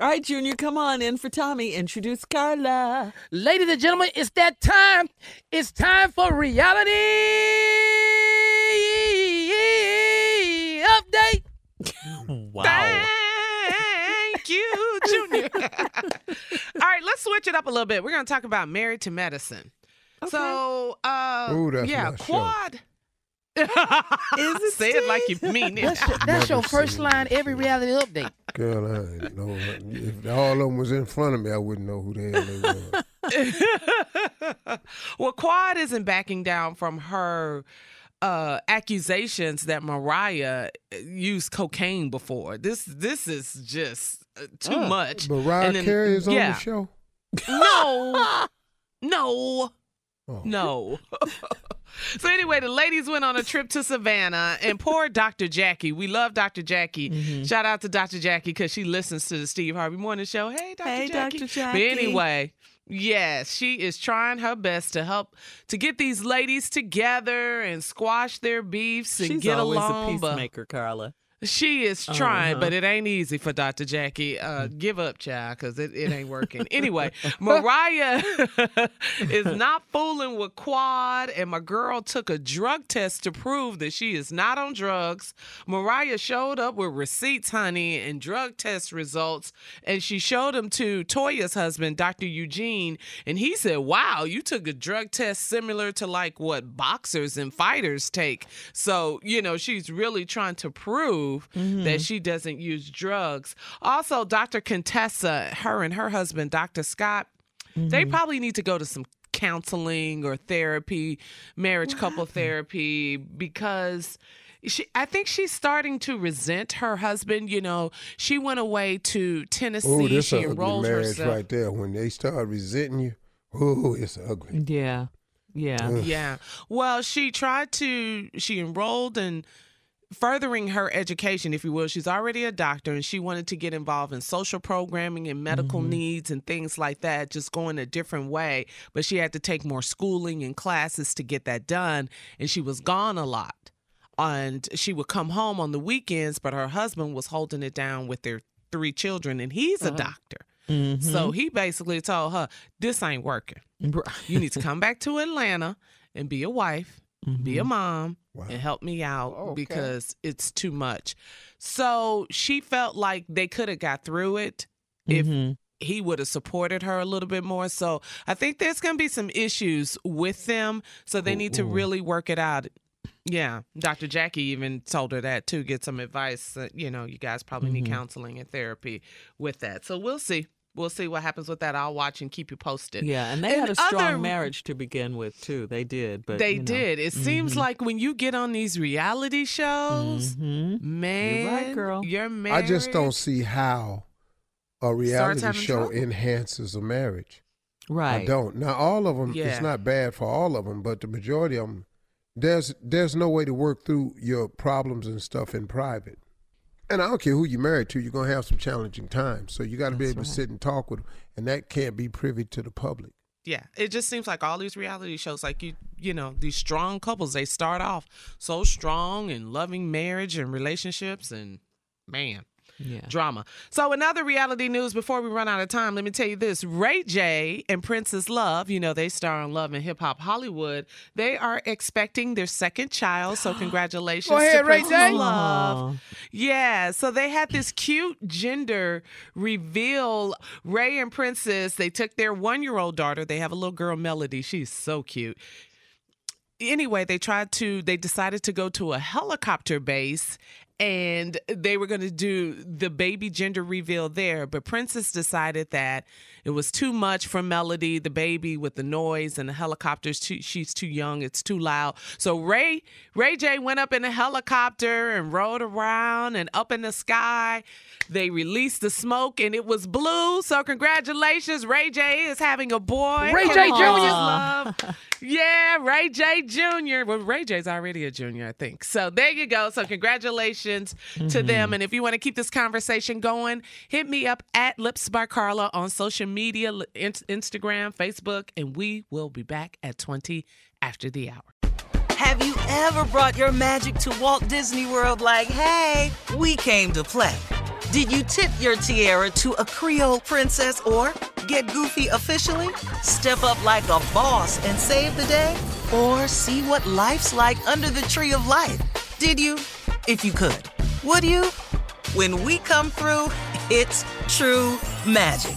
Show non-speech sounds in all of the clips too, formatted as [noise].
All right, Junior, come on in for Tommy. Introduce Carla. Ladies and gentlemen, it's that time. It's time for reality update. [laughs] Wow. Thank you, Junior. [laughs] All right, let's switch it up a little bit. We're going to talk about Married to Medicine. So, uh, Ooh, yeah, my show. quad. Is it [laughs] Say it like you mean it. That's, your, that's your first line every reality update. Know. If all of them was in front of me, I wouldn't know who the hell they were. [laughs] well, Quad isn't backing down from her uh, accusations that Mariah used cocaine before. This this is just uh, too Oh, much. Mariah then- Carey is on the show. No, [laughs] no, Oh. no. [laughs] so anyway, the ladies went on a trip to Savannah, and poor Dr. Jackie. We love Dr. Jackie. Mm-hmm. Shout out to Dr. Jackie because she listens to the Steve Harvey Morning Show. Hey, Dr. Hey, Jackie. Dr. Jackie. But anyway. Yes, she is trying her best to help to get these ladies together and squash their beefs and She's get always along. a but- peacemaker, Carla. She is trying, Uh-huh. but it ain't easy for Dr. Jackie. Uh, give up, child, because it, it ain't working. [laughs] anyway, [laughs] Mariah [laughs] is not fooling with Quad, and my girl took a drug test to prove that she is not on drugs. Mariah showed up with receipts, honey, and drug test results, and she showed them to Toya's husband, Dr. Eugene, and he said, Wow, you took a drug test similar to like what boxers and fighters take. So, you know, she's really trying to prove that mm-hmm. she doesn't use drugs. Also, Dr. Contessa, her and her husband, Dr. Scott, they mm-hmm. probably need to go to some counseling or therapy, marriage couple therapy, because she I think she's starting to resent her husband. You know, she went away to Tennessee. Oh, this she ugly enrolled marriage herself. right there. When they start resenting you, oh, it's ugly. Yeah. Yeah. Yeah. Well, she tried to, she enrolled in furthering her education, if you will. She's already a doctor and she wanted to get involved in social programming and medical needs and things like that, just going a different way. But she had to take more schooling and classes to get that done. And she was gone a lot. and she would come home on the weekends, but her husband was holding it down with their three children, and he's a doctor. Mm-hmm. So he basically told her, This ain't working. You need to come back to Atlanta and be a wife, be a mom, and help me out Okay. because it's too much. So she felt like they could have got through it if Mm-hmm. he would have supported her a little bit more. So I think there's going to be some issues with them. So they need to really work it out. Yeah, Dr. Jackie even told her that too. Get some advice. Uh, you know, you guys probably need counseling and therapy with that. So we'll see. We'll see what happens with that. I'll watch and keep you posted. Yeah, and they had a strong other- marriage to begin with too. They did, but they you know. did. It seems like when you get on these reality shows, Mhm. man, girl. You're married. I just don't see how a reality show trouble. enhances a marriage. Right. I don't. Now all of them, Yeah. it's not bad for all of them, but the majority of them, there's there's no way to work through your problems and stuff in private. And I don't care who you're married to, you're gonna have some challenging times. So you got to be able to sit and talk with them, and that can't be privy to the public. Yeah, it just seems like all these reality shows, like you, you know, these strong couples, they start off so strong and loving marriage and relationships, and man, Yeah. drama. So, another reality news before we run out of time, let me tell you this Ray J and Princess Love, you know, they star in Love and Hip Hop Hollywood. They are expecting their second child. So, [gasps] congratulations Go ahead, to Ray Princess J. Love. Yeah, so they had this cute gender reveal. Ray and Princess, they took their one year old daughter. They have a little girl, Melody. She's so cute anyway, they tried to, they decided to go to a helicopter base and they were going to do the baby gender reveal there. But Princess decided that it was too much for Melody, the baby with the noise and the helicopters. Too, she's too young, it's too loud. So Ray, Ray J went up in a helicopter and rode around and up in the sky. They released the smoke and it was blue. So congratulations, Ray J is having a boy. Ray J. Jr.? Love. Yeah, Ray J. Jr. Well, Ray J's already a junior, I think. So there you go. So congratulations to mm-hmm. them. And if you want to keep this conversation going, hit me up at Lips by Carla on social media, in- Instagram, Facebook, and we will be back at 20 after the hour. Have you ever brought your magic to Walt Disney World like, hey, we came to play? Did you tip your tiara to a Creole princess or get goofy officially? Step up like a boss and save the day? Or see what life's like under the tree of life? Did you? If you could. Would you? When we come through, it's true magic.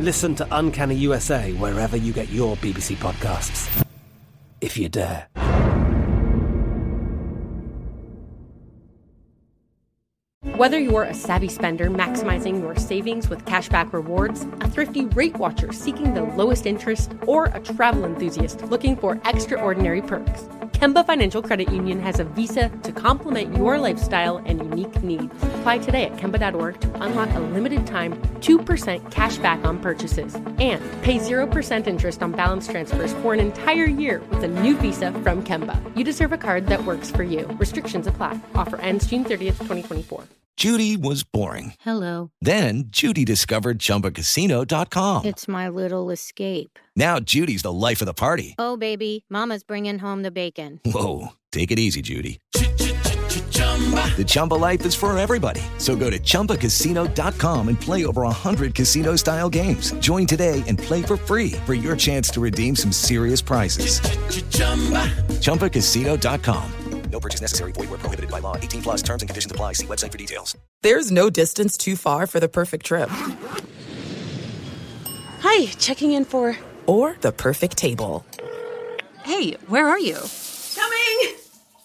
Listen to Uncanny USA wherever you get your BBC podcasts, if you dare. Whether you're a savvy spender maximizing your savings with cashback rewards, a thrifty rate watcher seeking the lowest interest, or a travel enthusiast looking for extraordinary perks, Kemba Financial Credit Union has a visa to complement your lifestyle and unique needs. Apply today at Kemba.org to unlock a limited time 2% cash back on purchases and pay 0% interest on balance transfers for an entire year with a new visa from Kemba. You deserve a card that works for you. Restrictions apply. Offer ends June 30th, 2024. Judy was boring. Hello. Then Judy discovered ChumbaCasino.com. It's my little escape. Now Judy's the life of the party. Oh, baby, Mama's bringing home the bacon. Whoa, take it easy, Judy. The Chumba life is for everybody. So go to ChumbaCasino.com and play over 100 casino-style games. Join today and play for free for your chance to redeem some serious prizes. ChumbaCasino.com. No purchase necessary. Void where prohibited by law. 18 plus terms and conditions apply. See website for details. There's no distance too far for the perfect trip. Hi, checking in for. Or the perfect table. Hey, where are you?